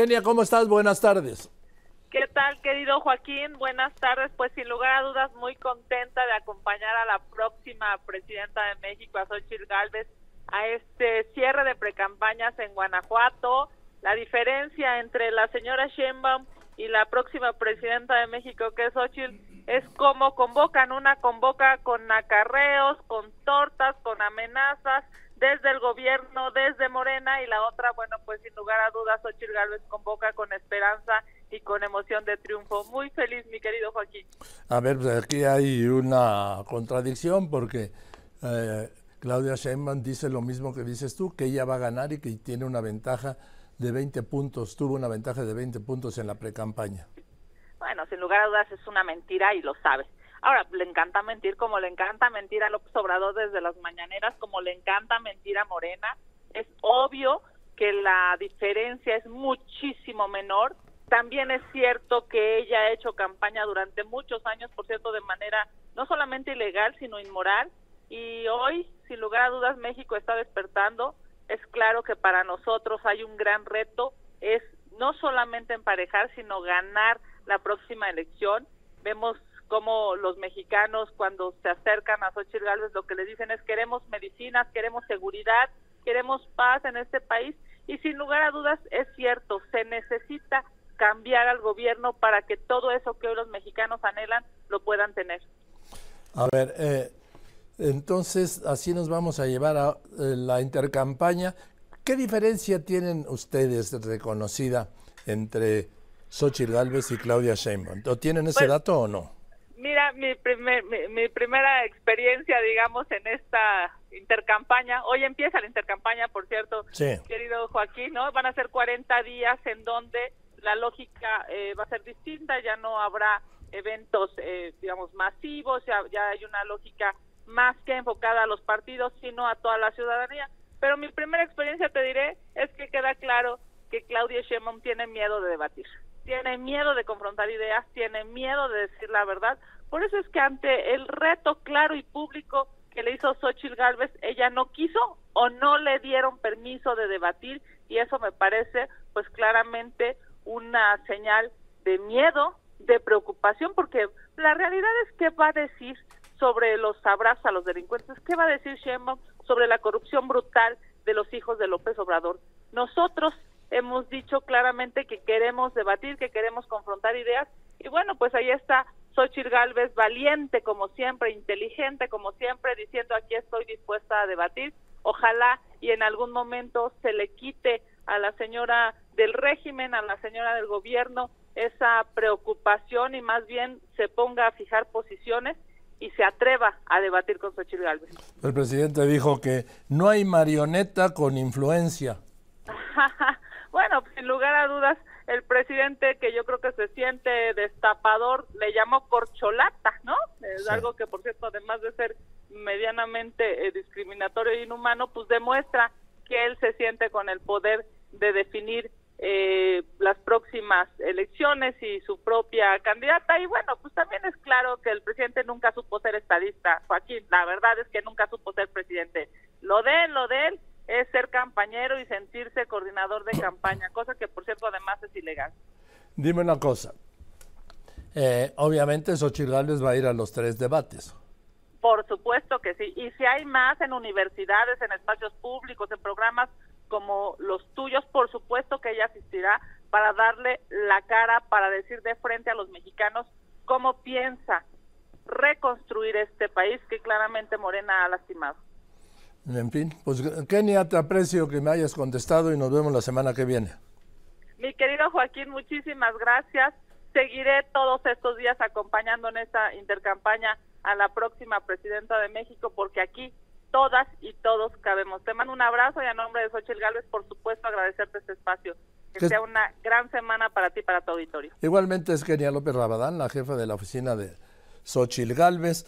Kenia, ¿cómo estás? Buenas tardes. ¿Qué tal, querido Joaquín? Buenas tardes. Pues sin lugar a dudas, muy contenta de acompañar a la próxima presidenta de México, a Xochitl Galvez, a este cierre de precampañas en Guanajuato. La diferencia entre la señora Sheinbaum y la próxima presidenta de México, que es Xochitl, es cómo convocan. Una convoca con acarreos, con tortas, con amenazas, desde el gobierno, desde Morena, y la otra, bueno, pues sin lugar a dudas, Xochitl Gálvez convoca con esperanza y con emoción de triunfo. Muy feliz, mi querido Joaquín. A ver, pues aquí hay una contradicción porque eh, Claudia Sheinbaum dice lo mismo que dices tú, que ella va a ganar y que tiene una ventaja de 20 puntos, tuvo una ventaja de 20 puntos en la precampaña. Bueno, sin lugar a dudas es una mentira y lo sabe. Ahora, le encanta mentir como le encanta mentir a López Obrador desde las mañaneras, como le encanta mentir a Morena. Es obvio que la diferencia es muchísimo menor. También es cierto que ella ha hecho campaña durante muchos años, por cierto, de manera no solamente ilegal, sino inmoral. Y hoy, sin lugar a dudas, México está despertando. Es claro que para nosotros hay un gran reto, es no solamente emparejar, sino ganar la próxima elección. Vemos como los mexicanos cuando se acercan a Xochitl Gálvez lo que les dicen es queremos medicinas, queremos seguridad, queremos paz en este país y sin lugar a dudas es cierto, se necesita cambiar al gobierno para que todo eso que hoy los mexicanos anhelan lo puedan tener. A ver, eh, entonces así nos vamos a llevar a eh, la intercampaña. ¿Qué diferencia tienen ustedes reconocida entre Xochitl Gálvez y Claudia Sheinbaum? ¿O tienen ese pues, dato o no? Mi, primer, mi, primera experiencia, digamos, en esta intercampaña, hoy empieza la intercampaña, por cierto, querido Joaquín, ¿no? Van a ser 40 días en donde la lógica eh, va a ser distinta, ya no habrá eventos, eh, digamos, masivos, ya, ya hay una lógica más que enfocada a los partidos, sino a toda la ciudadanía. Pero mi primera experiencia, te diré, es que queda claro que Claudia Sheinbaum tiene miedo de debatir tiene miedo de confrontar ideas, tiene miedo de decir la verdad. Por eso es que ante el reto claro y público que le hizo Xochitl Galvez, ella no quiso o no le dieron permiso de debatir y eso me parece pues claramente una señal de miedo, de preocupación, porque la realidad es que va a decir sobre los abrazos a los delincuentes, qué va a decir Sheinbaum sobre la corrupción brutal de los hijos de López Obrador. Nosotros hemos dicho claramente que queremos debatir, que queremos confrontar ideas y bueno, pues ahí está Xochitl Galvez, valiente como siempre, inteligente como siempre, diciendo aquí estoy dispuesta a debatir. Ojalá y en algún momento se le quite a la señora del régimen, a la señora del gobierno, esa preocupación y más bien se ponga a fijar posiciones y se atreva a debatir con Xochitl Galvez. El presidente dijo que no hay marioneta con influencia. Bueno, sin lugar a dudas, el presidente que yo creo que se siente destapador le llamó corcholata, ¿no? Es algo que, por cierto, además de ser medianamente eh, discriminatorio e inhumano, pues demuestra que él se siente con el poder de definir eh, las próximas elecciones y su propia candidata. Y bueno, pues también es claro que el presidente nunca supo ser estadista, Joaquín. La verdad es que nunca supo ser presidente. Lo de él, lo de él es ser campañero y sentirse coordinador de campaña, cosa que por cierto además es ilegal. Dime una cosa, eh, obviamente Xochitl va a ir a los tres debates. Por supuesto que sí, y si hay más en universidades, en espacios públicos, en programas como los tuyos, por supuesto que ella asistirá para darle la cara, para decir de frente a los mexicanos cómo piensa reconstruir este país que claramente Morena ha lastimado. En fin, pues Kenia, te aprecio que me hayas contestado y nos vemos la semana que viene. Mi querido Joaquín, muchísimas gracias. Seguiré todos estos días acompañando en esta intercampaña a la próxima presidenta de México porque aquí todas y todos cabemos. Te mando un abrazo y a nombre de Xochitl Gálvez, por supuesto, agradecerte este espacio. Que sea una gran semana para ti y para tu auditorio. Igualmente es Kenia López Rabadán, la jefa de la oficina de Xochitl Gálvez.